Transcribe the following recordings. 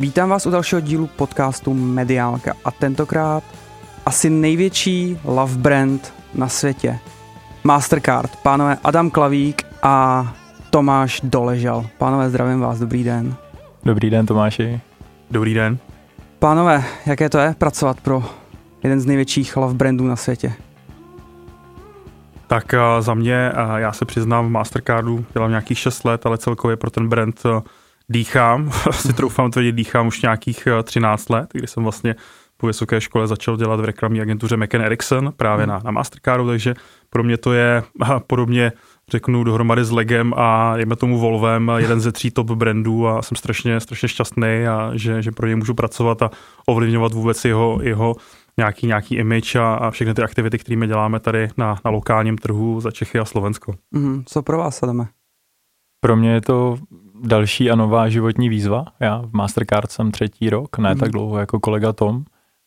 Vítám vás u dalšího dílu podcastu Mediálka a tentokrát asi největší love brand na světě. Mastercard, pánové Adam Klavík a Tomáš Doležal. Pánové, zdravím vás, dobrý den. Dobrý den, Tomáši. Dobrý den. Pánové, jaké to je pracovat pro jeden z největších love brandů na světě? Tak uh, za mě, uh, já se přiznám, v Mastercardu dělám nějakých 6 let, ale celkově pro ten brand uh, dýchám, si troufám tvrdit, dýchám už nějakých 13 let, kdy jsem vlastně po vysoké škole začal dělat v reklamní agentuře McKen Erickson právě hmm. na, na Mastercardu, takže pro mě to je podobně řeknu dohromady s Legem a jeme tomu Volvem, jeden ze tří top brandů a jsem strašně, strašně šťastný a že, že pro ně můžu pracovat a ovlivňovat vůbec jeho, jeho nějaký, nějaký image a, a všechny ty aktivity, které my děláme tady na, na lokálním trhu za Čechy a Slovensko. Mm, co pro vás, Adame? Pro mě je to další a nová životní výzva. Já v Mastercard jsem třetí rok, ne mm. tak dlouho jako kolega Tom,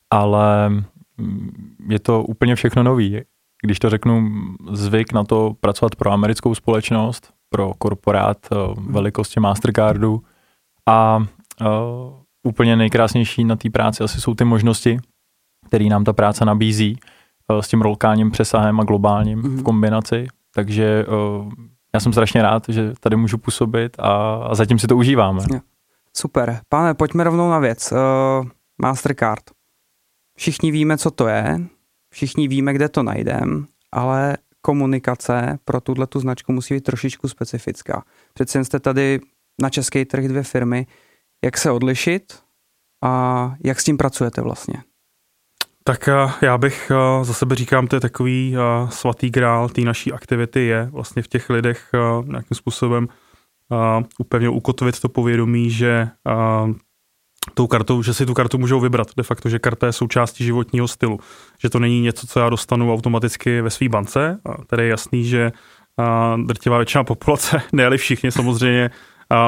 ale mm, je to úplně všechno nový. Když to řeknu, zvyk na to pracovat pro americkou společnost, pro korporát mm. velikosti Mastercardu a uh, úplně nejkrásnější na té práci asi jsou ty možnosti, který nám ta práce nabízí uh, s tím lokálním přesahem a globálním mm. v mhm. kombinaci. Takže já jsem strašně rád, že tady můžu působit a, a zatím si to užíváme. Super. Pane, pojďme rovnou na věc. Uh, Mastercard. Všichni víme, co to je, všichni víme, kde to najdeme, ale komunikace pro tuhle tu značku musí být trošičku specifická. Přece jste tady na český trh dvě firmy. Jak se odlišit a jak s tím pracujete vlastně? Tak eh, já bych eh, za sebe říkám, to je takový eh, svatý grál té naší aktivity je vlastně v těch lidech nějakým způsobem úplně ukotvit to povědomí, že tou kartou, že si tu kartu můžou vybrat. De facto, že karta je součástí životního stylu. Že to není něco, co já dostanu automaticky ve své bance. A tady je jasný, že drtivá většina populace, ne všichni samozřejmě,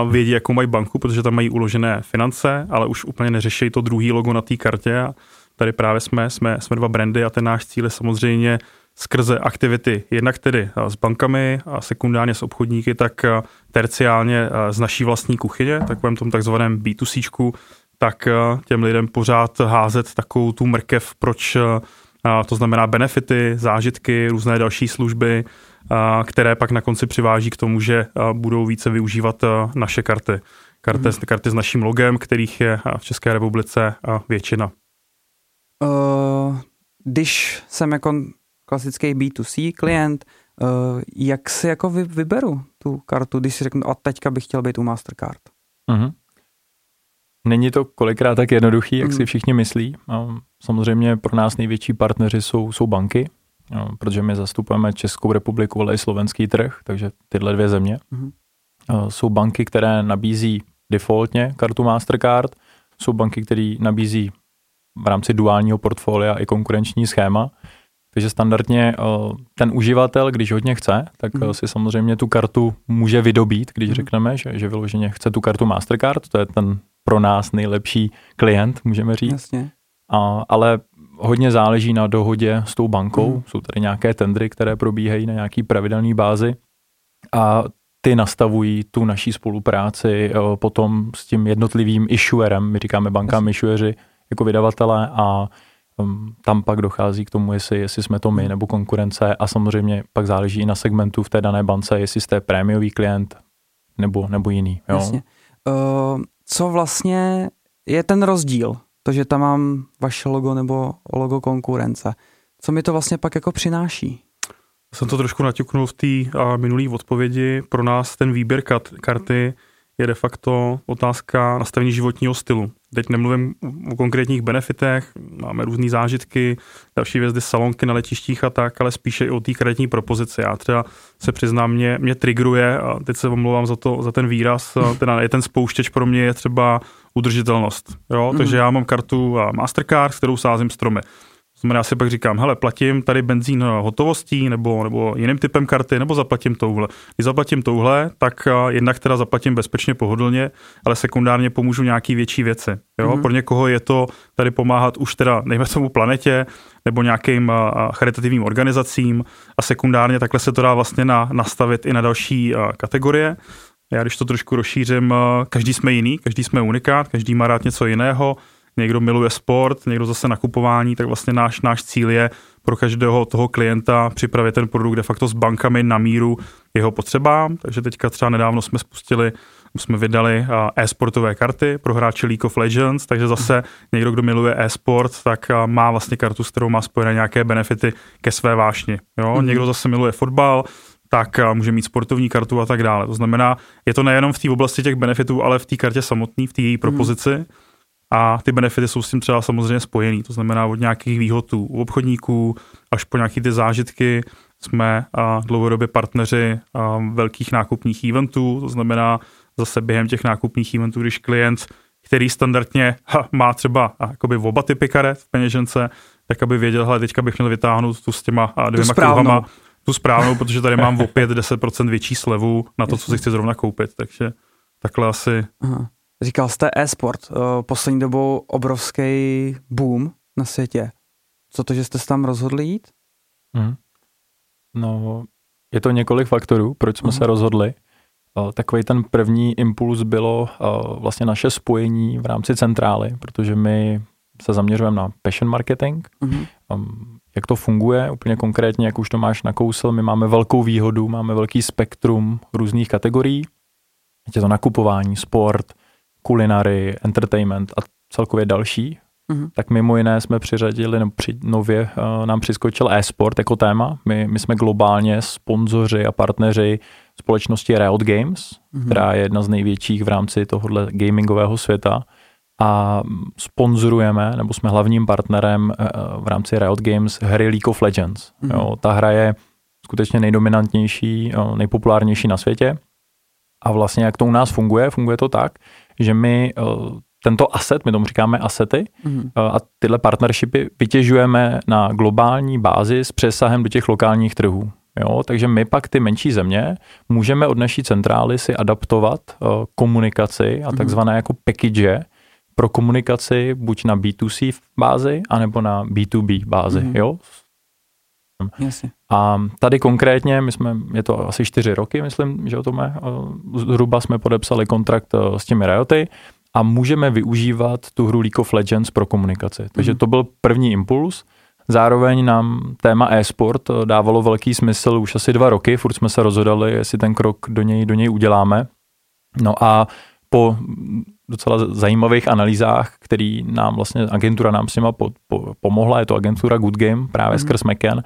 vědí, jakou mají banku, protože tam mají uložené finance, ale už úplně neřeší to druhý logo na té kartě a tady právě jsme, jsme, jsme dva brandy a ten náš cíl je samozřejmě skrze aktivity jednak tedy s bankami a sekundárně s obchodníky, tak terciálně z naší vlastní kuchyně, takovém tom takzvaném B2C, tak těm lidem pořád házet takovou tu mrkev, proč to znamená benefity, zážitky, různé další služby, které pak na konci přiváží k tomu, že budou více využívat naše karty. Karty, hmm. karty s naším logem, kterých je v České republice většina. Uh, když jsem jako klasický B2C klient, uh, jak si jako vy, vyberu tu kartu, když si řeknu, a teďka bych chtěl být u Mastercard? Uh-huh. Není to kolikrát tak jednoduchý, jak uh-huh. si všichni myslí. No, samozřejmě pro nás největší partneři jsou, jsou banky, protože my zastupujeme Českou republiku, ale i slovenský trh, takže tyhle dvě země. Uh-huh. Uh, jsou banky, které nabízí defaultně kartu Mastercard, jsou banky, které nabízí v rámci duálního portfolia i konkurenční schéma. Takže standardně eh, ten uživatel, když hodně chce, tak mm. si samozřejmě tu kartu může vydobít, když mm. řekneme, že, že vyloženě chce tu kartu Mastercard, to je ten pro nás nejlepší klient, můžeme říct. Jasně. A, ale hodně záleží na dohodě s tou bankou. Mm. Jsou tady nějaké tendry, které probíhají na nějaký pravidelný bázi a ty nastavují tu naší spolupráci eh, potom s tím jednotlivým issuerem, my říkáme bankám issueři, jako vydavatele a um, tam pak dochází k tomu, jestli, jestli jsme to my hmm. nebo konkurence a samozřejmě pak záleží i na segmentu v té dané bance, jestli jste prémiový klient nebo, nebo jiný. Jo? Jasně. Uh, co vlastně je ten rozdíl? To, že tam mám vaše logo nebo logo konkurence. Co mi to vlastně pak jako přináší? Jsem to trošku naťuknul v té minulé odpovědi. Pro nás ten výběr kat, karty je de facto otázka nastavení životního stylu. Teď nemluvím o konkrétních benefitech, máme různé zážitky, další vězdy, salonky na letištích a tak, ale spíše i o té kreditní propozici. Já třeba se přiznám, mě, mě trigruje, a teď se omlouvám za, to, za ten výraz, teda je ten spouštěč pro mě je třeba udržitelnost. Jo? Mm. Takže já mám kartu Mastercard, s kterou sázím stromy znamená, já si pak říkám, hele, platím tady benzín hotovostí nebo, nebo jiným typem karty, nebo zaplatím touhle. Když zaplatím touhle, tak jednak teda zaplatím bezpečně, pohodlně, ale sekundárně pomůžu nějaký větší věci. Jo? Mm-hmm. Pro někoho je to tady pomáhat už teda, nejme tomu planetě, nebo nějakým charitativním organizacím a sekundárně takhle se to dá vlastně na, nastavit i na další kategorie. Já když to trošku rozšířím, eh, každý jsme jiný, každý jsme unikát, každý má rád něco jiného, někdo miluje sport, někdo zase nakupování, tak vlastně náš, náš cíl je pro každého toho klienta připravit ten produkt de facto s bankami na míru jeho potřebám. Takže teďka třeba nedávno jsme spustili, jsme vydali e-sportové karty pro hráče League of Legends, takže zase někdo, kdo miluje e-sport, tak má vlastně kartu, s kterou má spojené nějaké benefity ke své vášni. Jo? Mm-hmm. Někdo zase miluje fotbal, tak může mít sportovní kartu a tak dále. To znamená, je to nejenom v té oblasti těch benefitů, ale v té kartě samotné, v té její propozici. Mm. A ty benefity jsou s tím třeba samozřejmě spojený. To znamená od nějakých výhod u obchodníků až po nějaké ty zážitky. Jsme a dlouhodobě partneři a velkých nákupních eventů, to znamená zase během těch nákupních eventů, když klient, který standardně ha, má třeba a, jakoby oba typy karet v peněžence, tak aby věděl, hele, teďka bych měl vytáhnout tu s těma a dvěma kruhama, tu správnou, protože tady mám o 5-10% větší slevu na to, co si chci zrovna koupit, takže takhle asi. Aha. Říkal jste e-sport, eh, poslední dobou obrovský boom na světě. Co to, že jste se tam rozhodli jít? Hmm. No, je to několik faktorů, proč jsme uh-huh. se rozhodli. Eh, takový ten první impuls bylo eh, vlastně naše spojení v rámci centrály, protože my se zaměřujeme na passion marketing. Uh-huh. Jak to funguje úplně konkrétně, jak už to máš nakousl, my máme velkou výhodu, máme velký spektrum různých kategorií. Je to nakupování, sport, kulinary, entertainment a celkově další, mm-hmm. tak mimo jiné jsme přiřadili, nebo při, nově uh, nám přiskočil e-sport jako téma. My, my jsme globálně sponzoři a partneři společnosti Riot Games, mm-hmm. která je jedna z největších v rámci tohohle gamingového světa a sponzorujeme, nebo jsme hlavním partnerem uh, v rámci Riot Games hry League of Legends. Mm-hmm. Jo, ta hra je skutečně nejdominantnější, uh, nejpopulárnější na světě. A vlastně jak to u nás funguje? Funguje to tak, že my eh, tento asset, my tomu říkáme asety, mm-hmm. a tyhle partnershipy vytěžujeme na globální bázi s přesahem do těch lokálních trhů. Jo, takže my pak ty menší země můžeme od naší centrály si adaptovat uh, komunikaci a mhm. takzvané jako package pro komunikaci buď na B2C bázi, anebo na B2B bázi. Mm-hmm. Jo? Jasně. A tady konkrétně, my jsme, je to asi čtyři roky, myslím, že o tom je, zhruba jsme podepsali kontrakt e, s těmi Rioty a můžeme využívat tu hru League of Legends pro komunikaci. Takže mm. to byl první impuls. Zároveň nám téma e-sport e, dávalo velký smysl už asi dva roky, furt jsme se rozhodali, jestli ten krok do něj, do něj uděláme. No a po docela zajímavých analýzách, který nám vlastně agentura nám s nima po, po, pomohla, je to agentura Good Game, právě mm. skrz McCann,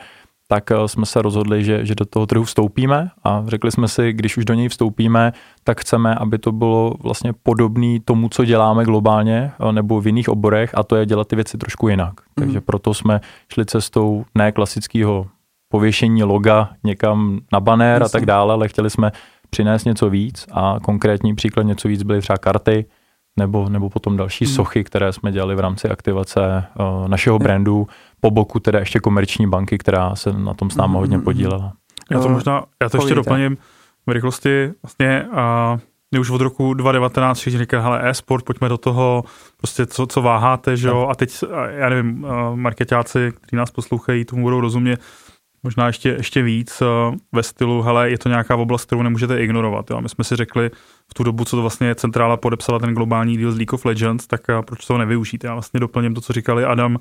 tak eh, jsme se rozhodli, že, že do toho trhu vstoupíme a řekli jsme si, když už do něj vstoupíme, tak chceme, aby to bylo vlastně podobné tomu, co děláme globálně eh, nebo v jiných oborech a to je dělat ty věci trošku jinak. Mm. Takže proto jsme šli cestou ne klasického pověšení loga někam na banér a tak dále, ale chtěli jsme přinést něco víc a konkrétní příklad něco víc byly třeba karty, nebo, nebo potom další hmm. sochy, které jsme dělali v rámci aktivace uh, našeho brandu, po boku teda ještě komerční banky, která se na tom s námi hmm. hodně podílela. Já to možná, já to ještě doplním v rychlosti, vlastně a my už od roku 2019 všichni říkají, hele, e-sport, pojďme do toho, prostě co, co váháte, že jo, a teď, já nevím, marketáci, kteří nás poslouchají, tomu budou rozumět, možná ještě, ještě víc ve stylu, hele, je to nějaká oblast, kterou nemůžete ignorovat. Jo. My jsme si řekli v tu dobu, co to vlastně centrála podepsala ten globální deal z League of Legends, tak proč to nevyužít? Já vlastně doplním to, co říkali Adam,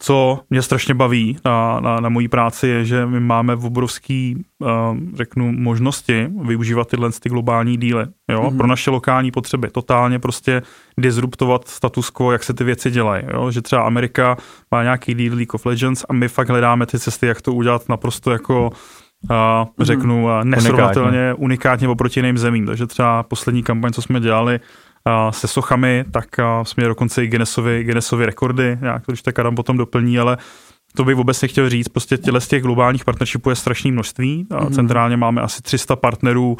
co mě strašně baví na, na, na mojí práci je, že my máme v obrovský, uh, řeknu, možnosti využívat tyhle ty globální díly jo, mm-hmm. pro naše lokální potřeby. Totálně prostě disruptovat status quo, jak se ty věci dělají. Jo? Že třeba Amerika má nějaký deal League of Legends a my fakt hledáme ty cesty, jak to udělat naprosto jako uh, řeknu, uh, nesrovnatelně, unikátně. unikátně oproti jiným zemím. Takže třeba poslední kampaň, co jsme dělali, se sochami, tak jsme měli dokonce i Guinnessovy, Guinnessovy rekordy, nějak to když tak Adam potom doplní, ale to bych vůbec nechtěl říct, prostě těle z těch globálních partnershipů je strašné množství. Mm-hmm. Centrálně máme asi 300 partnerů,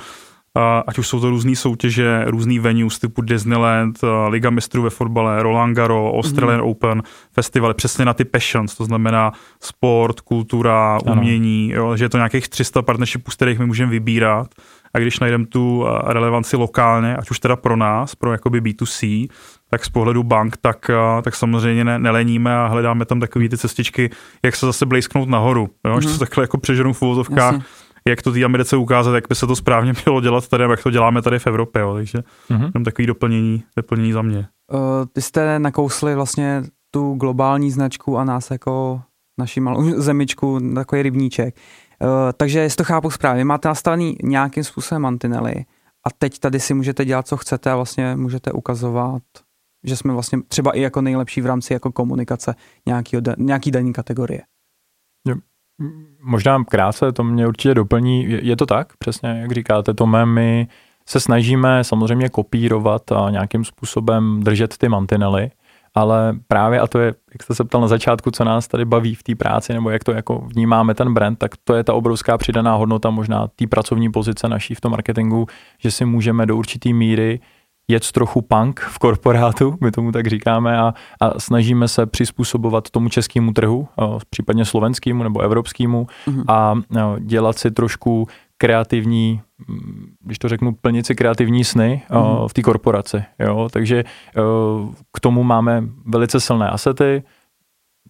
ať už jsou to různé soutěže, různý venues typu Disneyland, Liga mistrů ve fotbale, Roland Garros, Australian mm-hmm. Open, festivaly přesně na ty passions, to znamená sport, kultura, umění, jo, že je to nějakých 300 partnershipů, z kterých my můžeme vybírat a když najdeme tu eh, relevanci lokálně, ať už teda pro nás, pro jakoby B2C, tak z pohledu bank, tak, eh, tak samozřejmě ne, neleníme a hledáme tam takové ty cestičky, jak se zase blízknout nahoru, jo? Mm-hmm. že to takhle jako přeženu v uvozovkách, jak to té Americe ukázat, jak by se to správně mělo dělat tady, jak to děláme tady v Evropě, jo. takže mm-hmm. jenom takový doplnění, doplnění za mě. Uh, ty jste nakousli vlastně tu globální značku a nás jako naši malou zemičku, takový rybníček. Uh, takže jestli to chápu správně, máte nastavený nějakým způsobem mantinely a teď tady si můžete dělat, co chcete a vlastně můžete ukazovat, že jsme vlastně třeba i jako nejlepší v rámci jako komunikace nějaký, nějaký daný kategorie. Možná krátce, to mě určitě doplní. Je to tak, přesně jak říkáte, to my se snažíme samozřejmě kopírovat a nějakým způsobem držet ty mantinely, ale právě, a to je, jak jste se ptal na začátku, co nás tady baví v té práci, nebo jak to jako vnímáme ten brand, tak to je ta obrovská přidaná hodnota možná té pracovní pozice naší v tom marketingu, že si můžeme do určité míry jet trochu punk v korporátu, my tomu tak říkáme, a, a snažíme se přizpůsobovat tomu českému trhu, případně slovenskému nebo evropskému mm-hmm. a dělat si trošku kreativní, mm, když to řeknu, plnit si kreativní sny mm-hmm. v té korporaci. Jo? Takže k tomu máme velice silné asety,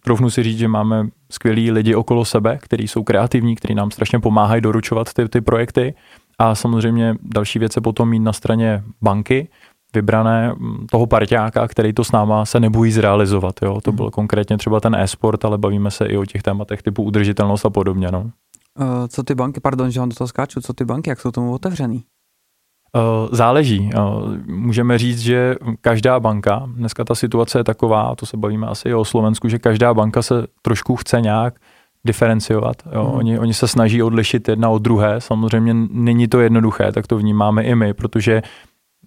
troufnu si říct, že máme skvělí lidi okolo sebe, kteří jsou kreativní, kteří nám strašně pomáhají doručovat ty, ty projekty. A samozřejmě další věc je potom mít na straně banky, vybrané mm, toho parťáka, který to s náma se nebojí zrealizovat. Jo? To mhm. byl konkrétně třeba ten e-sport, ale bavíme se i o těch tématech typu udržitelnost a podobně. No. Uh, co ty banky, pardon, že vám do toho skáču, co ty banky, jak jsou tomu otevřený? Uh, záleží. Uh, můžeme říct, že každá banka, dneska ta situace je taková, to se bavíme asi i o Slovensku, že každá banka se trošku chce nějak diferenciovat. Jo. Hmm. Oni, oni se snaží odlišit jedna od druhé. Samozřejmě není to jednoduché, tak to vnímáme i my, protože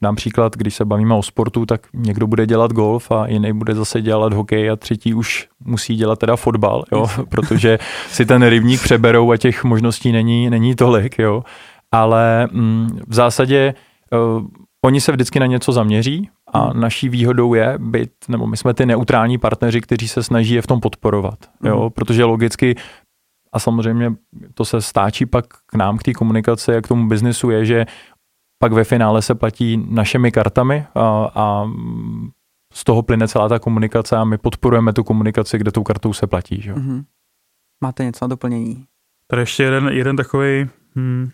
Dám příklad, když se bavíme o sportu, tak někdo bude dělat golf a jiný bude zase dělat hokej a třetí už musí dělat teda fotbal, jo, protože si ten rybník přeberou a těch možností není, není tolik, jo. Ale mm, v zásadě uh, oni se vždycky na něco zaměří a hmm. naší výhodou je být, nebo my jsme ty neutrální partneři, kteří se snaží je v tom podporovat, jo, hmm. protože logicky a samozřejmě to se stáčí pak k nám, k té komunikaci a k tomu biznesu je, že pak ve finále se platí našimi kartami a, a z toho plyne celá ta komunikace a my podporujeme tu komunikaci, kde tou kartou se platí. Že? Mm-hmm. Máte něco na doplnění? Tady ještě jeden, jeden takový, hmm,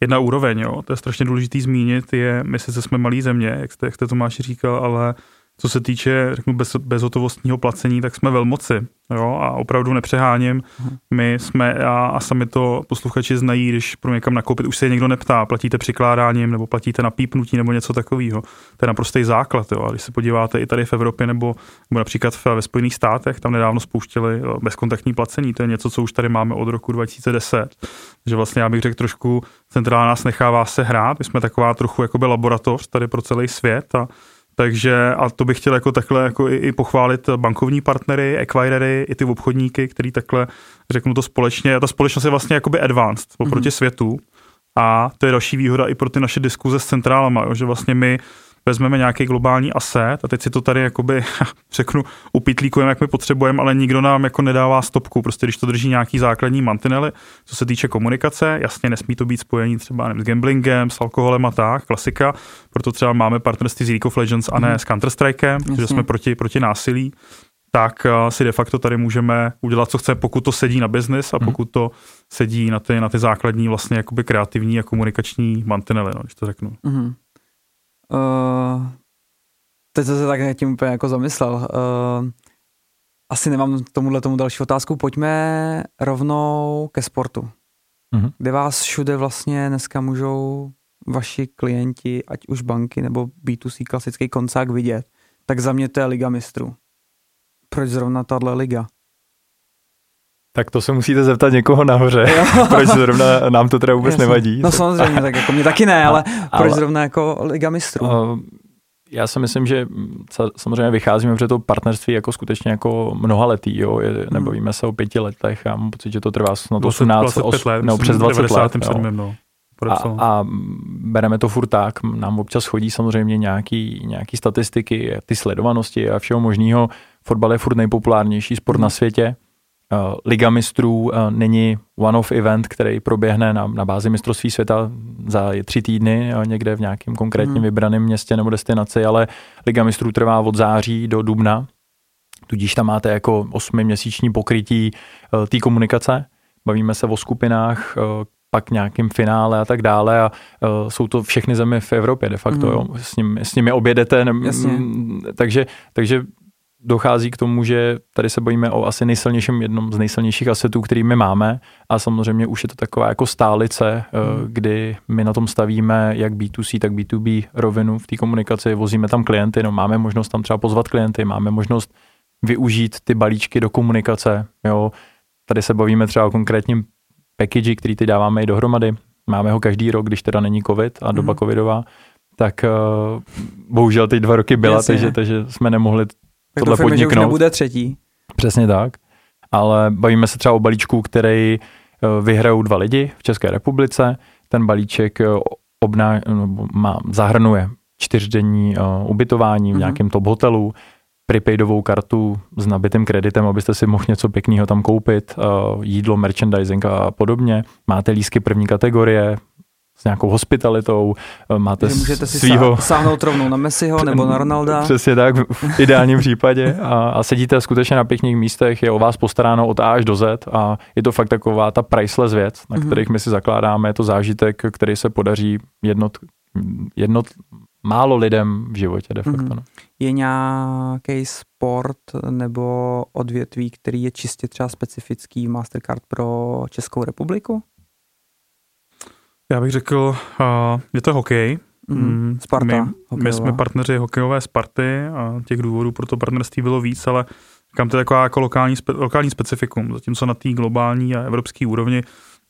jedna úroveň, jo, to je strašně důležitý zmínit, je, my sice jsme malý země, jak jste, jak jste Tomáš říkal, ale co se týče, řeknu, bez, bezhotovostního placení, tak jsme velmoci, jo, a opravdu nepřeháním. Mhm. My jsme, a, a sami to posluchači znají, když pro někam nakoupit, už se je někdo neptá, platíte přikládáním, nebo platíte na pípnutí, nebo něco takového. To je naprostý základ, jo. A když se podíváte i tady v Evropě, nebo, nebo například v, ve Spojených státech, tam nedávno spouštěli bezkontaktní placení, to je něco, co už tady máme od roku 2010. Takže vlastně já bych řekl trošku, centrála nás nechává se hrát, my jsme taková trochu jakoby laboratoř tady pro celý svět a takže a to bych chtěl jako takhle jako i, i pochválit bankovní partnery, acquirery, i ty obchodníky, který takhle řeknu to společně. A ta společnost je vlastně jakoby advanced oproti mm-hmm. světu. A to je další výhoda i pro ty naše diskuze s centrálama, jo, že vlastně my vezmeme nějaký globální asset a teď si to tady jakoby, řeknu, upitlíkujeme, jak my potřebujeme, ale nikdo nám jako nedává stopku. Prostě když to drží nějaký základní mantinely, co se týče komunikace, jasně nesmí to být spojení třeba nevím, s gamblingem, s alkoholem a tak, klasika, proto třeba máme partnerství s League of Legends a ne mm. s Counter-Strikem, protože jsme proti, proti násilí tak uh, si de facto tady můžeme udělat, co chceme, pokud to sedí na biznis a mhm. pokud to sedí na ty, na ty základní vlastně jakoby kreativní a komunikační mantinely, no, když to řeknu. Mm-hmm. Uh, teď jsem se tak tím úplně jako zamyslel. Uh, asi nemám tomuhle tomu další otázku. Pojďme rovnou ke sportu. Uh-huh. Kde vás všude vlastně dneska můžou vaši klienti, ať už banky nebo B2C klasický koncák vidět, tak za mě to je Liga mistrů. Proč zrovna tahle liga? Tak to se musíte zeptat někoho nahoře, proč zrovna nám to teda vůbec Jasně. nevadí. No samozřejmě, tak jako mě taky ne, ale, ale proč zrovna jako Liga mistrů? Uh, já si myslím, že samozřejmě vycházíme před to partnerství jako skutečně jako mnoha letý, jo, je, hmm. nebavíme se o pěti letech, já mám pocit, že to trvá snad 18, 25 let, no, přes 20 let. Jo. No. A, a bereme to furt tak, nám občas chodí samozřejmě nějaký, nějaký statistiky, ty sledovanosti a všeho možného. Fotbal je furt nejpopulárnější sport hmm. na světě Liga mistrů eh, není one-off event, který proběhne na, na bázi mistrovství světa za tři týdny eh, někde v nějakém konkrétním hmm. vybraném městě nebo destinaci, ale Liga mistrů trvá od září do dubna, tudíž tam máte jako osmiměsíční pokrytí té komunikace. Bavíme se o skupinách, pak nějakým finále a tak dále a uh, jsou to všechny země v Evropě de facto, mm. jo, s, ním, s nimi objedete, ne, m, takže, takže dochází k tomu, že tady se bojíme o asi nejsilnějším, jednom z nejsilnějších asetů, který my máme a samozřejmě už je to taková jako stálice, hmm. kdy my na tom stavíme jak B2C, tak B2B rovinu v té komunikaci, vozíme tam klienty, no máme možnost tam třeba pozvat klienty, máme možnost využít ty balíčky do komunikace, jo. Tady se bavíme třeba o konkrétním package, který ty dáváme i dohromady. Máme ho každý rok, když teda není covid a doba hmm. covidová, tak uh, bohužel teď dva roky byla, takže, takže jsme nemohli tak tohle doufujeme, podniknout. že už nebude třetí. Přesně tak. Ale bavíme se třeba o balíčku, který eh, vyhrajou dva lidi v České republice. Ten balíček eh, obná, má, zahrnuje čtyřdenní uh, ubytování v mm-hmm. nějakém top hotelu, prepaidovou kartu s nabitým kreditem, abyste si mohl něco pěkného tam koupit, jídlo, merchandising a podobně. Máte lísky první kategorie, s nějakou hospitalitou, eh, máte že můžete si svýho... sáhnout rovnou na Messiho nebo na Ronalda. Přesně tak, v ideálním případě a, a sedíte skutečně na pěkných místech, je o vás postaráno od A až do Z a je to fakt taková ta priceless věc, na mm-hmm. kterých my si zakládáme, je to zážitek, který se podaří jednot, jednot málo lidem v životě de facto. Mm-hmm. No. Je nějaký sport nebo odvětví, který je čistě třeba specifický Mastercard pro Českou republiku? Já bych řekl, uh, je to hokej. Mm, Sparta. My, my jsme partneři hokejové Sparty a těch důvodů pro to partnerství bylo víc, ale kam to je taková jako lokální, spe, lokální specifikum. Zatímco na té globální a evropské úrovni,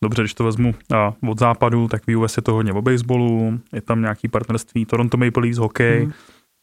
dobře, když to vezmu a od západu, tak v US je to hodně o baseballu, je tam nějaký partnerství Toronto Maple Leafs hokej, mm.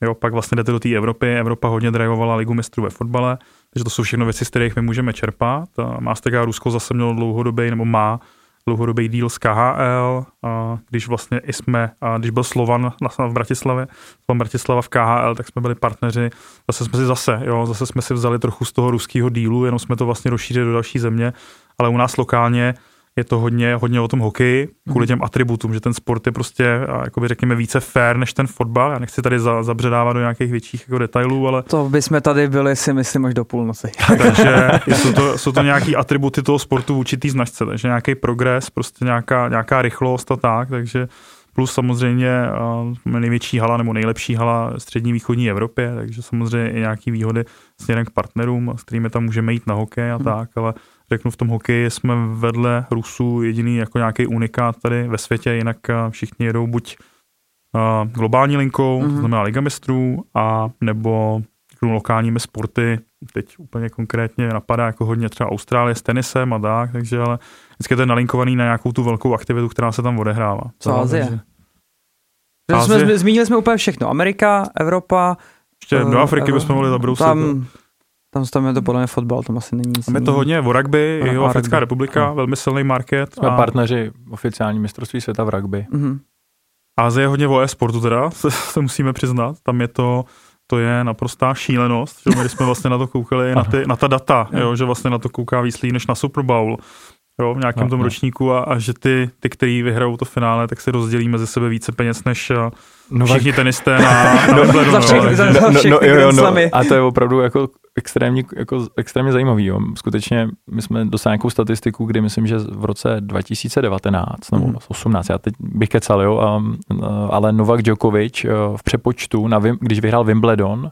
jo, pak vlastně jdete do té Evropy, Evropa hodně drivovala ligu mistrů ve fotbale, takže to jsou všechno věci, z kterých my můžeme čerpat. A Mastercard Rusko zase mělo dlouhodobý, nebo má dlouhodobý díl s KHL, a když vlastně i jsme, a když byl Slovan v Bratislavě, Slovan Bratislava v KHL, tak jsme byli partneři, zase jsme si zase, jo, zase jsme si vzali trochu z toho ruského dílu, jenom jsme to vlastně rozšířili do další země, ale u nás lokálně je to hodně, hodně o tom hokeji, kvůli mhm. těm atributům, že ten sport je prostě, jakoby řekněme, více fair než ten fotbal. Já nechci tady za, zabředávat do nějakých větších jako detailů, ale... To bychom tady byli si myslím až do půlnoci. takže jsou to, jsou to nějaký atributy toho sportu v určitý značce, takže nějaký progres, prostě nějaká, nějaká rychlost a tak, takže plus samozřejmě uh, největší hala nebo nejlepší hala střední východní Evropě, takže samozřejmě i nějaký výhody směrem k partnerům, s kterými tam můžeme jít na hokej a hmm. tak, ale řeknu v tom hokeji jsme vedle Rusů jediný jako nějaký unikát tady ve světě, jinak všichni jedou buď uh, globální linkou, mm-hmm. to mhm. znamená Liga mistrů, a nebo řeknu, lokálními sporty, teď úplně konkrétně napadá jako hodně třeba Austrálie s tenisem a tak, takže ale vždycky to je nalinkovaný na nějakou tu velkou aktivitu, která se tam odehrává. Co Azie? Takže... Jsme, zmínili jsme úplně všechno. Amerika, Evropa. Ještě do Afriky bychom mohli zabrousit. Tam, tam, tam je to podle mě fotbal, tam asi není nic. Tam je to hodně o rugby, jeho Africká republika, no. velmi silný market. Jsme a... partneři oficiální mistrovství světa v rugby. Mm-hmm. Ázie je hodně o e-sportu teda, se, se musíme přiznat. Tam je to, to je naprostá šílenost, že my jsme vlastně na to koukali, na, ty, na ta data, jo, že vlastně na to kouká víc než na Super Bowl jo, v nějakém no, tom no. ročníku a, a že ty, ty, který vyhrajou to finále, tak si rozdělí mezi sebe více peněz než no, všichni tenisté na, na no, Wimbledonu. Za všechny, za, za všechny no, no, jo, no, a to je opravdu jako extrémně, jako, extrémně zajímavý. Jo. Skutečně my jsme dosáhli nějakou statistiku, kdy myslím, že v roce 2019 nebo mm. 18, já teď bych kecal, jo, a, ale Novak Djokovic eh, v přepočtu, na, když vyhrál Wimbledon,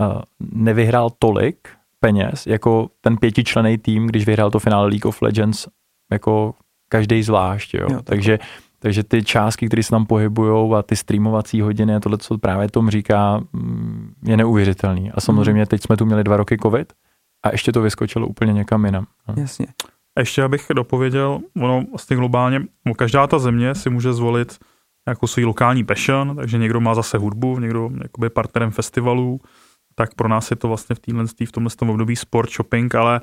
eh, nevyhrál tolik peněz jako ten pětičlený tým, když vyhrál to finále League of Legends jako každý zvlášť. Jo. Jo, takže, takže ty částky, které se tam pohybují a ty streamovací hodiny a tohle, co právě Tom říká, mm, je neuvěřitelný. A samozřejmě teď jsme tu měli dva roky covid a ještě to vyskočilo úplně někam jinam. No. Jasně. A ještě abych dopověděl, ono vlastně globálně, každá ta země si může zvolit jako svůj lokální passion, takže někdo má zase hudbu, někdo jakoby partnerem festivalů, tak pro nás je to vlastně v, týhle, v tomhle období sport, shopping, ale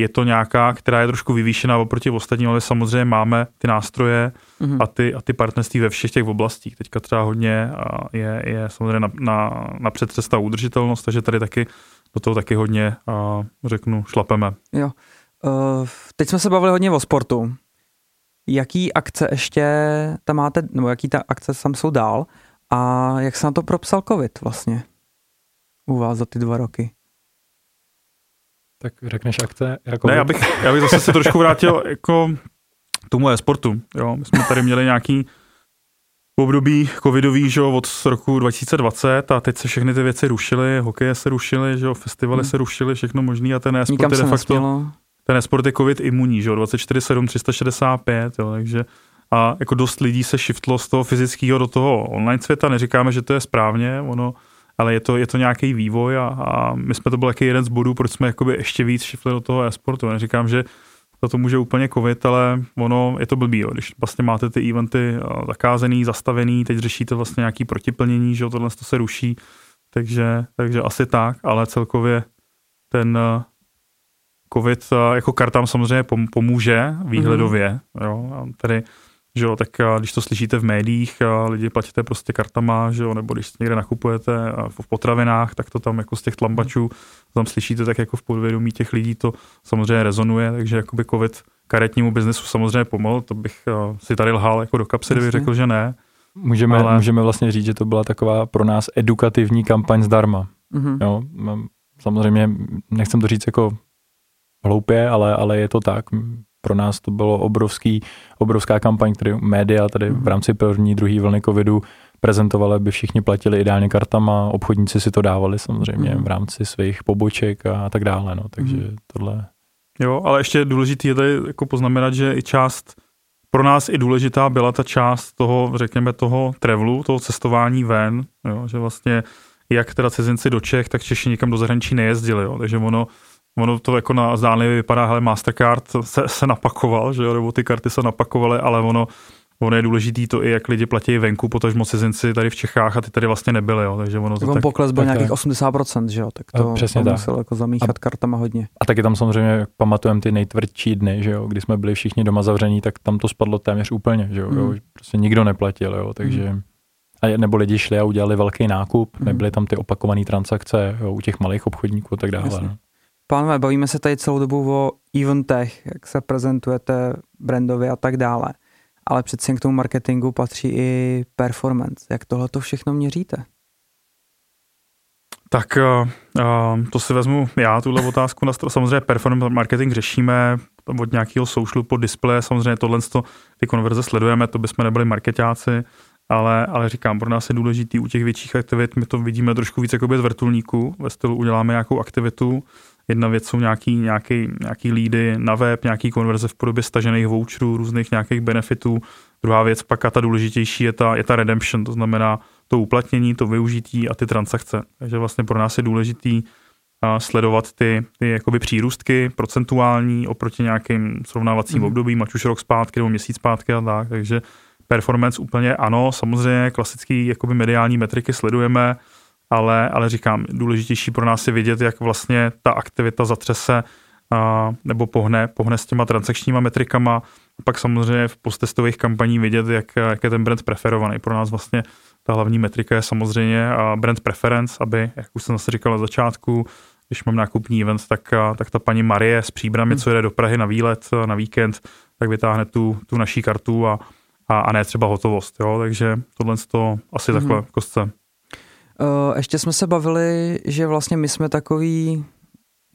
je to nějaká, která je trošku vyvýšená oproti ostatním, ale samozřejmě máme ty nástroje mm-hmm. a, ty, a ty partnerství ve všech těch oblastích. Teďka třeba hodně je, je samozřejmě na, na, na předcesta udržitelnost, takže tady taky do toho taky hodně, a řeknu, šlapeme. Jo. Uh, teď jsme se bavili hodně o sportu. Jaký akce ještě tam máte, nebo jaký ta akce tam jsou dál a jak se na to propsal covid vlastně u vás za ty dva roky? Tak řekneš akce? Jako ne, já bych, já bych zase se trošku vrátil jako tomu e-sportu. Jo. My jsme tady měli nějaký období covidový, že od roku 2020 a teď se všechny ty věci rušily, hokeje se rušily, že festivaly hmm. se rušily, všechno možný a ten e-sport je de facto, nesmělo. ten e-sport je covid imunní, že 24-7, 365, jo, takže a jako dost lidí se shiftlo z toho fyzického do toho online světa, neříkáme, že to je správně, ono, ale je to, je to nějaký vývoj a, a my jsme to byl jaký jeden z bodů, proč jsme jakoby ještě víc shiftli do toho e-sportu. Neříkám, že za to může úplně covid, ale ono je to blbý, jo. když vlastně máte ty eventy eh, zakázaný, zastavený, teď řešíte vlastně nějaký protiplnění, že jo, tohle to se ruší, takže, takže asi tak, ale celkově ten eh, covid eh, jako kartám samozřejmě pomůže výhledově, mm-hmm. jo, tady že jo, tak když to slyšíte v médiích, lidi platíte prostě kartama, že jo, nebo když někde nakupujete v potravinách, tak to tam jako z těch tlambačů tam slyšíte, tak jako v podvědomí těch lidí to samozřejmě rezonuje, takže jakoby covid karetnímu biznesu samozřejmě pomohl, to bych si tady lhal jako do kapsy, kdybych řekl, že ne. Můžeme, ale... můžeme vlastně říct, že to byla taková pro nás edukativní kampaň zdarma. Mm-hmm. Jo, samozřejmě nechcem to říct jako hloupě, ale, ale je to tak pro nás to bylo obrovský, obrovská kampaň, kterou média tady v mhm. rámci první, druhé vlny covidu prezentovali, aby všichni platili ideálně kartama, obchodníci si to dávali samozřejmě mm. v rámci svých poboček a tak dále, no, takže mm. tohle. Jo, ale ještě důležité je tady jako poznamenat, že i část, pro nás i důležitá byla ta část toho, řekněme, toho travelu, toho cestování ven, jo, že vlastně jak teda cizinci do Čech, tak Češi nikam do zahraničí nejezdili, jo, takže ono ono to jako na zdánlivě vypadá, hele, Mastercard se, se napakoval, že jo, nebo ty karty se napakovaly, ale ono, ono je důležitý to i, jak lidi platí venku, protože cizinci tady v Čechách a ty tady vlastně nebyli, jo, takže ono to tak, pokles byl tak, nějakých 80%, že jo, tak to, přesně to musel jako zamíchat a, kartama hodně. A taky tam samozřejmě, jak pamatujeme ty nejtvrdší dny, že jo, kdy jsme byli všichni doma zavření, tak tam to spadlo téměř úplně, že jo, mm. jo prostě nikdo neplatil, jo, takže... Mm. A nebo lidi šli a udělali velký nákup, mm. nebyly tam ty opakované transakce jo, u těch malých obchodníků a tak dále. No. Pánové, bavíme se tady celou dobu o eventech, jak se prezentujete brandově a tak dále. Ale přeci k tomu marketingu patří i performance. Jak tohle to všechno měříte? Tak uh, to si vezmu já, tuhle otázku. Samozřejmě performance marketing řešíme od nějakého socialu po displeje, samozřejmě tohle ty konverze sledujeme, to bychom nebyli marketáci, ale, ale říkám, pro nás je důležitý u těch větších aktivit, my to vidíme trošku víc jako z vrtulníku, ve stylu uděláme nějakou aktivitu, Jedna věc jsou nějaký, nějaký, nějaký lídy na web, nějaký konverze v podobě stažených voucherů, různých nějakých benefitů. Druhá věc, pak a ta důležitější je ta, je ta redemption, to znamená to uplatnění, to využití a ty transakce. Takže vlastně pro nás je důležitý sledovat ty, ty jakoby přírůstky procentuální oproti nějakým srovnávacím mm. obdobím, ať už rok zpátky nebo měsíc zpátky a tak. Takže performance úplně ano, samozřejmě klasický jakoby mediální metriky sledujeme, ale, ale říkám, důležitější pro nás je vidět, jak vlastně ta aktivita zatřese a, nebo pohne, pohne s těma transakčníma metrikama. A pak samozřejmě v posttestových kampaní vidět, jak, jak je ten brand preferovaný. Pro nás vlastně ta hlavní metrika je samozřejmě brand preference, aby, jak už jsem zase říkal na začátku, když mám nákupní event, tak, tak ta paní Marie s příbrami, hmm. co jede do Prahy na výlet, na víkend, tak vytáhne tu, tu naší kartu a, a, a ne třeba hotovost. Jo? Takže tohle to asi hmm. takhle kostce. Uh, ještě jsme se bavili, že vlastně my jsme takový,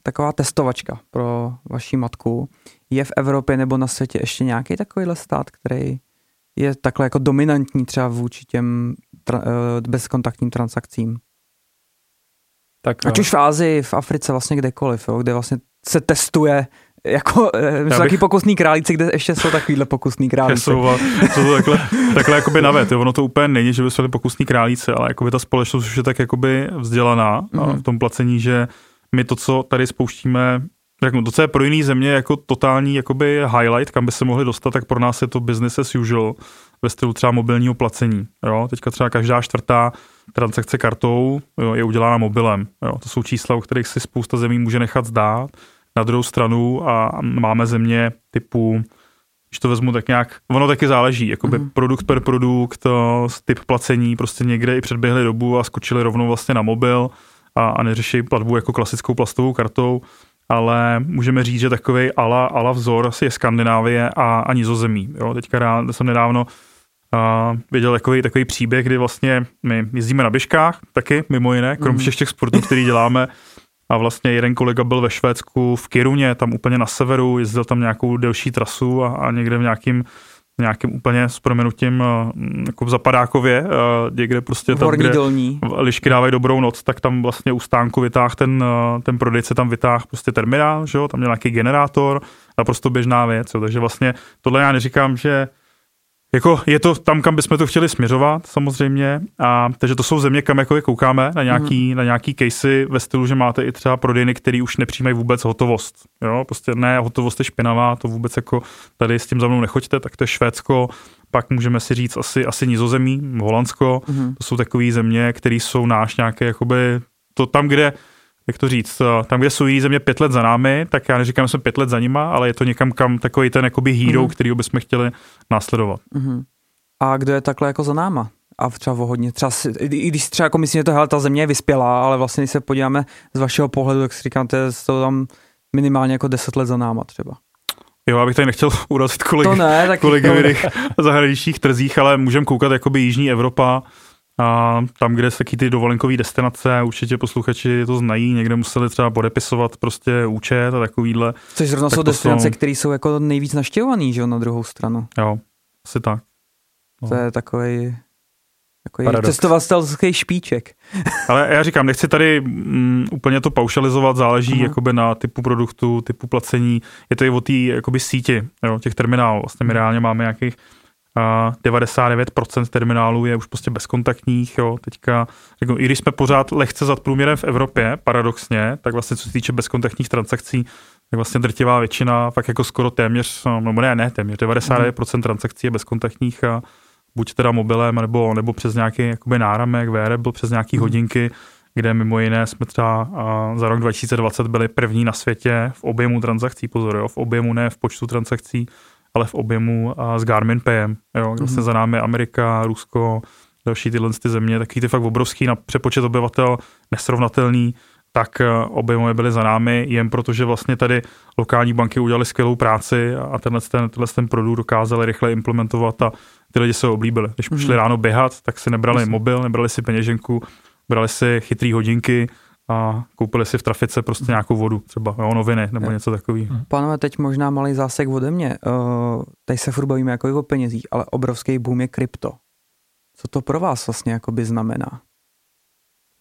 taková testovačka pro vaši matku. Je v Evropě nebo na světě ještě nějaký takovýhle stát, který je takhle jako dominantní třeba vůči těm tra- uh, bezkontaktním transakcím? Tak, Ať už v Ázii, v Africe, vlastně kdekoliv, jo, kde vlastně se testuje jako, eh, jsou taky pokusný králíci, kde ještě jsou takovýhle pokusný králíci. Jsou, jsou to takhle, takhle jakoby navet, jo. ono to úplně není, že by byli pokusní králíci, ale jakoby ta společnost už je tak jakoby vzdělaná mm-hmm. v tom placení, že my to, co tady spouštíme, řeknu, to, co je pro jiný země jako totální jakoby highlight, kam by se mohli dostat, tak pro nás je to business as usual ve stylu třeba mobilního placení. Jo? Teďka třeba každá čtvrtá transakce kartou jo, je udělána mobilem. Jo? To jsou čísla, o kterých si spousta zemí může nechat zdát na druhou stranu a máme země typu, když to vezmu tak nějak, ono taky záleží, jakoby mm. produkt per produkt, typ placení, prostě někde i předběhli dobu a skočili rovnou vlastně na mobil a, a neřeší platbu jako klasickou plastovou kartou, ale můžeme říct, že takový ala, ala vzor asi je Skandinávie a, a Nizozemí. Jo? Teďka rád, jsem nedávno uh, viděl takový, takový příběh, kdy vlastně my jezdíme na běžkách taky, mimo jiné, krom mm. všech těch sportů, který děláme, a vlastně jeden kolega byl ve Švédsku v Kiruně, tam úplně na severu, jezdil tam nějakou delší trasu a, a někde v nějakým nějakým úplně s proměnutím eh, jako v Zapadákově, eh, někde prostě tam, kde dolní. lišky dávají dobrou noc, tak tam vlastně u stánku vytáh ten, eh, ten prodejce tam vytáh prostě terminál, že jo? tam měl nějaký generátor, naprosto běžná věc, jo? takže vlastně tohle já neříkám, že jako je to tam, kam bychom to chtěli směřovat, samozřejmě. A, takže to jsou země, kam jako koukáme na nějaký, mm. na nějaký casey ve stylu, že máte i třeba prodejny, který už nepřijímají vůbec hotovost. Jo, prostě ne, hotovost je špinavá, to vůbec jako tady s tím za mnou nechoďte, tak to je Švédsko, pak můžeme si říct asi, asi Nizozemí, Holandsko, mm. to jsou takové země, které jsou náš nějaké, jakoby, to tam, kde jak to říct, eh, tam, kde jsou jiný země pět let za námi, tak já neříkám, že jsem pět let za nima, ale je to někam kam takový ten jakoby hero, mm. který bychom chtěli následovat. Mm. A kdo je takhle jako za náma? A třeba o hodně, třeba, i když třeba jako myslím, že to, hele, ta země je vyspělá, ale vlastně, když se podíváme z vašeho pohledu, jak si říkám, to je to tam minimálně jako deset let za náma třeba. Jo, abych tady nechtěl urazit kolegy, to ne, tak kolegy v zahraničních trzích, ale můžeme koukat jakoby Jižní Evropa, a tam, kde jsou taky ty dovolenkové destinace, určitě posluchači to znají, někde museli třeba podepisovat prostě účet a takovýhle. Což zrovna tak jsou destinace, jsou... které jsou jako nejvíc naštěvovaný, že jo, na druhou stranu. Jo, asi tak. No. To je takový Takový cestovatelský špíček. Ale já říkám, nechci tady mm, úplně to paušalizovat, záleží uh-huh. jakoby na typu produktu, typu placení. Je to i o té jakoby síti, jo, těch terminálů. Vlastně my reálně máme nějakých 99% terminálů je už prostě bezkontaktních, jo, teďka, jako, i když jsme pořád lehce za průměrem v Evropě, paradoxně, tak vlastně co se týče bezkontaktních transakcí, tak vlastně drtivá většina, fakt jako skoro téměř, no ne, ne téměř, 99% transakcí je bezkontaktních a buď teda mobilem, nebo, nebo přes nějaký jakoby náramek, wearable, přes nějaký mm. hodinky, kde mimo jiné jsme třeba za rok 2020 byli první na světě v objemu transakcí, pozor, jo, v objemu, ne v počtu transakcí, ale v objemu s Garmin Payem, jo, kde mm-hmm. za námi Amerika, Rusko, další tyhle ty země, taky ty fakt obrovský na přepočet obyvatel nesrovnatelný, tak e, objemově byly za námi, jen protože vlastně tady lokální banky udělali skvělou práci a tenhle ten, tenhle ten produkt dokázali rychle implementovat a ty lidi se oblíbili. Když mm-hmm. šli ráno běhat, tak si nebrali Myslím. mobil, nebrali si peněženku, brali si chytrý hodinky, a koupili si v trafice prostě nějakou vodu, třeba jo, noviny nebo něco takového. Mhm. Pánové, teď možná malý zásek ode mě. Uh, tady se furt bavíme jako o penězích, ale obrovský boom je krypto. Co to pro vás vlastně jakoby znamená?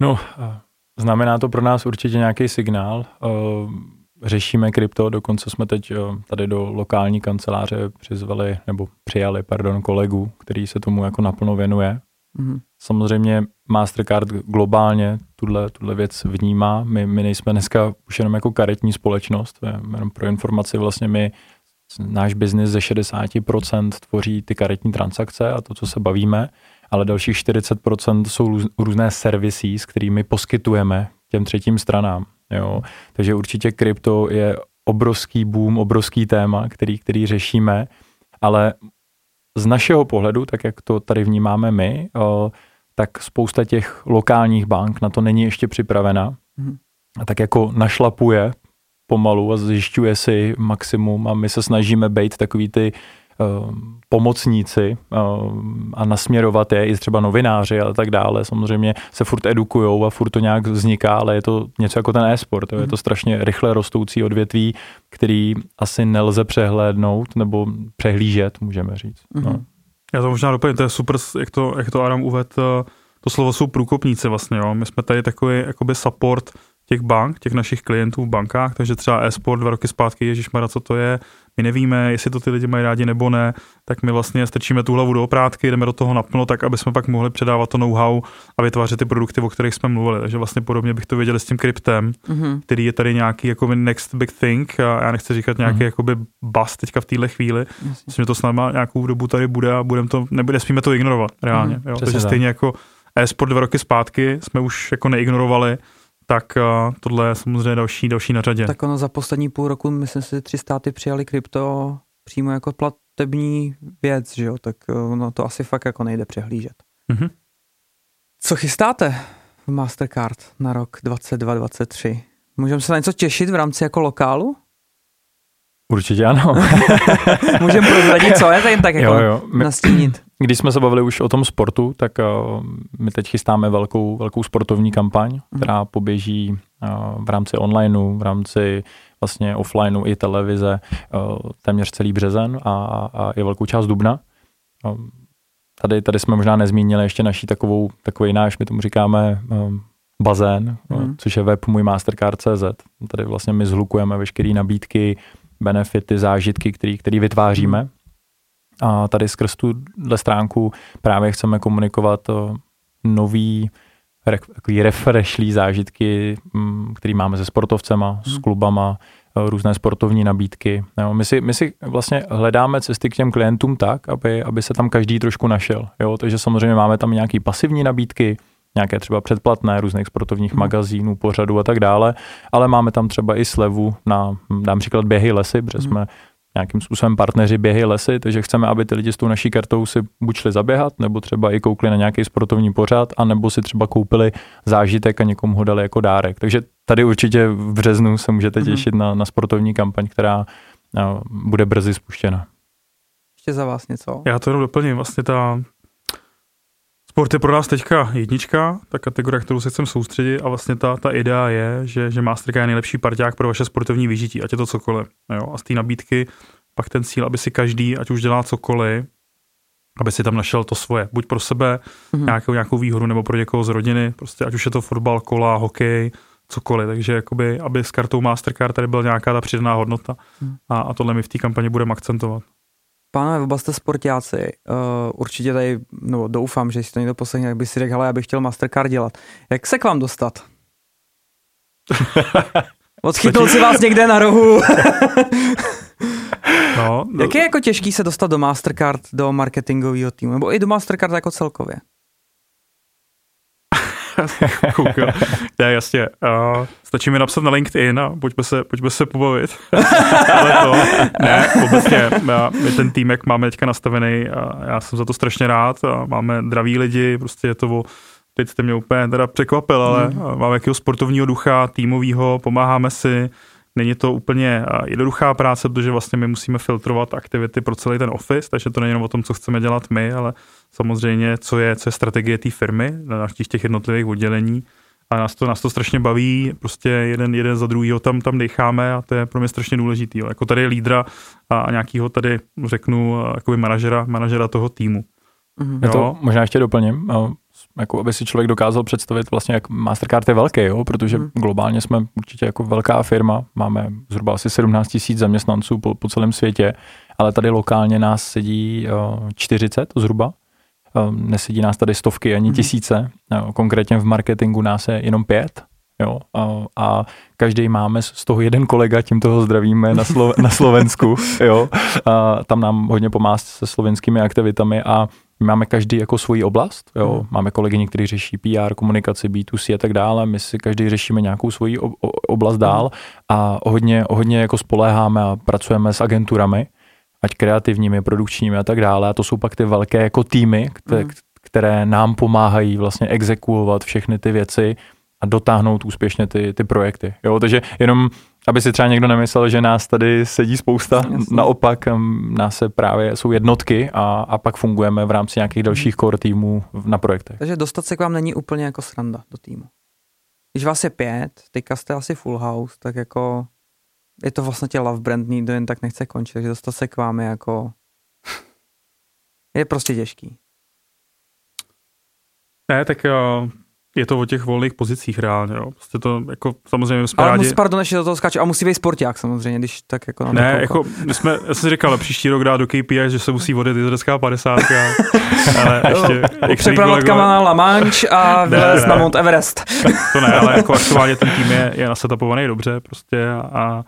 No, znamená to pro nás určitě nějaký signál. Řešíme krypto, dokonce jsme teď tady do lokální kanceláře přizvali, nebo přijali, pardon, kolegu, který se tomu jako naplno věnuje. Mm-hmm. Samozřejmě Mastercard globálně tuhle, tuhle věc vnímá. My, my nejsme dneska už jenom jako karetní společnost, jenom pro informaci vlastně my náš biznis ze 60% tvoří ty karetní transakce a to, co se bavíme, ale dalších 40% jsou různé servisy, s kterými poskytujeme těm třetím stranám. Jo. Takže určitě krypto je obrovský boom, obrovský téma, který, který řešíme, ale z našeho pohledu, tak jak to tady vnímáme my, tak spousta těch lokálních bank na to není ještě připravena. Mm. A tak jako našlapuje pomalu a zjišťuje si maximum a my se snažíme být takový ty pomocníci uh, a nasměrovat je i třeba novináři a tak dále. Samozřejmě se furt edukujou a furt to nějak vzniká, ale je to něco jako ten e-sport. Je to strašně rychle rostoucí odvětví, který asi nelze přehlédnout nebo přehlížet, můžeme říct. No. Já to možná doplním, to je super, jak to, jak to Adam uvedl, eh, to slovo jsou průkopníci vlastně, jo. My jsme tady takový jakoby support těch bank, těch našich klientů v bankách, takže třeba e-sport dva roky zpátky, Ježíš co to je, my nevíme, jestli to ty lidi mají rádi nebo ne, tak my vlastně strčíme tu hlavu do oprátky, jdeme do toho naplno, tak aby jsme pak mohli předávat to know-how a vytvářet ty produkty, o kterých jsme mluvili. Takže vlastně podobně bych to věděl s tím kryptem, mm-hmm. který je tady nějaký jako next big thing a já nechci říkat nějaký mm-hmm. jakoby bust teďka v téhle chvíli. Myslím, že to snad má nějakou dobu tady bude a budeme to, nebude, nesmíme to ignorovat reálně. Mm-hmm. Jo? Takže stejně jako e-sport dva roky zpátky jsme už jako neignorovali, tak uh, tohle je samozřejmě další, další na řadě. Tak ono za poslední půl roku, myslím si, tři státy přijali krypto přímo jako platební věc, že jo, tak no to asi fakt jako nejde přehlížet. Mm-hmm. Co chystáte v Mastercard na rok 22-23? Můžeme se na něco těšit v rámci jako lokálu? Určitě ano. Můžeme prozradit, co je tady tak jako jo, jo. My, nastínit. Když jsme se bavili už o tom sportu, tak uh, my teď chystáme velkou, velkou sportovní kampaň, mm. která poběží uh, v rámci onlineu, v rámci vlastně offlineu i televize uh, téměř celý březen a, a je velkou část dubna. Uh, tady, tady jsme možná nezmínili ještě naší takovou, takový náš, my tomu říkáme um, bazén, mm. což je web můj Mastercard.cz. Tady vlastně my zhlukujeme veškeré nabídky, benefity, zážitky, který vytváříme. A tady skrz tuhle stránku právě chceme komunikovat nový takový refreshlý zážitky, mm, který máme se sportovcema, s hmm. klubama, různé sportovní nabídky. Jo, my, si, my si vlastně hledáme cesty k těm klientům tak, aby, aby se tam každý trošku našel. Jo, takže samozřejmě máme tam nějaké pasivní nabídky, nějaké třeba předplatné různých sportovních hmm. magazínů, pořadů a tak dále, ale máme tam třeba i slevu na, dám příklad běhy lesy, protože hmm. jsme nějakým způsobem partneři běhy lesy, takže chceme, aby ty lidi s tou naší kartou si buď šli zaběhat, nebo třeba i koukli na nějaký sportovní pořad, a nebo si třeba koupili zážitek a někomu ho dali jako dárek. Takže tady určitě v březnu se můžete hmm. těšit mm-hmm. na, na sportovní kampaň, která no, bude brzy spuštěna. Ještě za vás něco? Já to jenom doplním. Vlastně ta Sport je pro nás teďka jednička, ta kategorie, kterou se chcem soustředit a vlastně ta, ta idea je, že, že Mastercard je nejlepší parťák pro vaše sportovní vyžití, ať je to cokoliv. Jo? A z té nabídky pak ten cíl, aby si každý, ať už dělá cokoliv, aby si tam našel to svoje, buď pro sebe mm-hmm. nějakou, nějakou výhodu, nebo pro někoho z rodiny, prostě ať už je to fotbal, kola, hokej, cokoliv. Takže jakoby, aby s kartou Mastercard tady byla nějaká ta přidaná hodnota. Mm. A, a tohle my v té kampani budeme akcentovat. Pánové, oba jste sportáci, uh, určitě tady, no doufám, že si to někdo poslechne, jak by si řekl, ale já bych chtěl Mastercard dělat. Jak se k vám dostat? Odchytnul si vás někde na rohu. no, no. Jak je jako těžký se dostat do Mastercard, do marketingového týmu, nebo i do Mastercard jako celkově? Koukal. Já jasně. Uh, stačí mi napsat na LinkedIn a pojďme se, pojďme se pobavit. Ale to, ne, obecně, my ten tým, jak máme teďka nastavený, a já jsem za to strašně rád. A máme draví lidi, prostě je to o, teď jste mě úplně teda překvapil, ale mm. máme jakého sportovního ducha, týmového, pomáháme si, Není to úplně jednoduchá práce, protože vlastně my musíme filtrovat aktivity pro celý ten office, takže to není jenom o tom, co chceme dělat my, ale samozřejmě, co je, co je strategie té firmy na našich těch jednotlivých oddělení. A nás to, nás to strašně baví, prostě jeden, jeden za druhýho tam, tam decháme a to je pro mě strašně důležitý. Jo. Jako tady lídra a nějakýho tady, řeknu, jakoby manažera, manažera toho týmu. Mm-hmm. Já to možná ještě doplním jako aby si člověk dokázal představit vlastně, jak Mastercard je velký, jo? protože hmm. globálně jsme určitě jako velká firma, máme zhruba asi 17 tisíc zaměstnanců po, po celém světě, ale tady lokálně nás sedí uh, 40 zhruba, nesedí nás tady stovky ani hmm. tisíce, uh, konkrétně v marketingu nás je jenom pět, Jo, a, a každý máme z toho jeden kolega, tím toho zdravíme na, Slo, na Slovensku, jo, a tam nám hodně pomáhá se slovenskými aktivitami a my máme každý jako svoji oblast, jo. Hmm. Máme kolegyně, kteří řeší PR, komunikaci, B2C a tak dále. My si každý řešíme nějakou svoji oblast dál hmm. a hodně, hodně jako spoléháme a pracujeme s agenturami, ať kreativními, produkčními a tak dále. A to jsou pak ty velké jako týmy, které, hmm. které nám pomáhají vlastně exekuovat všechny ty věci a dotáhnout úspěšně ty, ty projekty. Jo, takže jenom aby si třeba někdo nemyslel, že nás tady sedí spousta, Jasně. naopak nás se právě jsou jednotky a, a pak fungujeme v rámci nějakých dalších core týmů na projektech. Takže dostat se k vám není úplně jako sranda do týmu. Když vás je pět, teďka jste asi full house, tak jako je to vlastně tě love brand, nikdo jen tak nechce končit, takže dostat se k vám je jako je prostě těžký. Ne, tak jo, je to o těch volných pozicích reálně, jo. Prostě to jako samozřejmě jsme Ale rádi... musí, pardon, ještě do toho skáču. A musí být sporták samozřejmě, když tak jako Ne, jako my jsme, já jsem si říkal, příští rok dát do KPI, že se musí vodit izraelská 50, ale ještě... Přepravovat na La Manche a vylez na Mount Everest. to ne, ale jako aktuálně ten tým je, je nasetapovaný dobře prostě a, a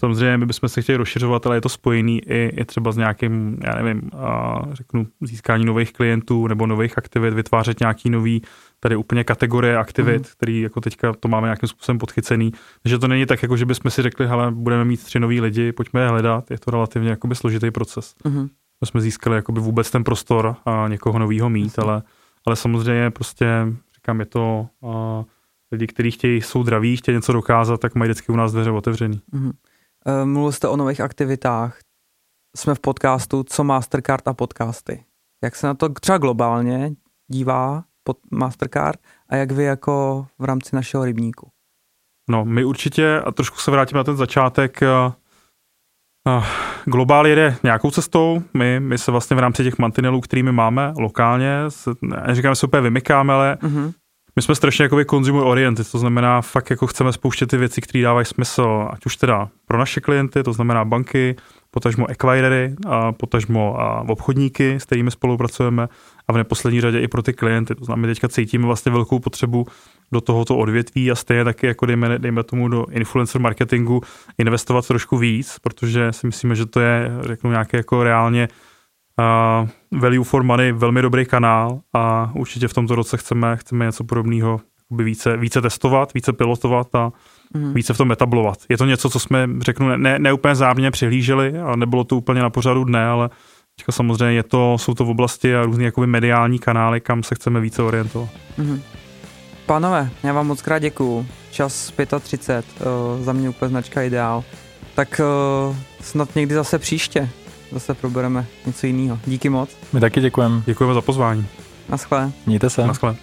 Samozřejmě my bychom se chtěli rozšiřovat, ale je to spojený i, i třeba s nějakým, já nevím, a řeknu, získání nových klientů nebo nových aktivit, vytvářet nějaký nový tady úplně kategorie aktivit, mm. který jako teďka to máme nějakým způsobem podchycený. Takže to není tak, jako že bychom si řekli, hele, budeme mít tři nový lidi, pojďme je hledat. Je to relativně jakoby složitý proces. Mm. My jsme získali jakoby vůbec ten prostor a někoho nového mít, ale, ale samozřejmě prostě, říkám, je to uh, lidi, kteří chtějí, jsou draví, chtějí něco dokázat, tak mají vždycky u nás dveře otevřený. Mm. Uh, mluvil jste o nových aktivitách. Jsme v podcastu Co Mastercard a podcasty. Jak se na to třeba globálně dívá pod Mastercard a jak vy jako v rámci našeho rybníku? No, my určitě, a trošku se vrátíme na ten začátek, Uh, Globál jede nějakou cestou, my, my se vlastně v rámci těch mantinelů, kterými máme lokálně, se, neříkám, že se úplně vymykáme, ale uh-huh. My jsme strašně jakoby consumer oriented, to znamená fakt jako chceme spouštět ty věci, které dávají smysl, ať už teda pro naše klienty, to znamená banky, potažmo acquirery, a potažmo a obchodníky, s kterými spolupracujeme a v neposlední řadě i pro ty klienty. To znamená, my teďka cítíme vlastně velkou potřebu do tohoto odvětví a stejně taky jako dejme, dejme tomu do influencer marketingu investovat trošku víc, protože si myslíme, že to je, řeknu, nějaké jako reálně uh, value for money, velmi dobrý kanál a určitě v tomto roce chceme, chceme něco podobného více, více testovat, více pilotovat a mm. více v tom etablovat. Je to něco, co jsme, řeknu, ne, ne úplně záměrně přihlíželi a nebylo to úplně na pořadu dne, ale teďka samozřejmě je to, jsou to v oblasti a různé jakoby mediální kanály, kam se chceme více orientovat. Mm. Pánové, já vám moc krát děkuju. Čas 35, uh, za mě úplně značka ideál. Tak uh, snad někdy zase příště zase probereme něco jiného. Díky moc. My taky děkujeme. Děkujeme za pozvání. Naschle. Mějte se. Naschle.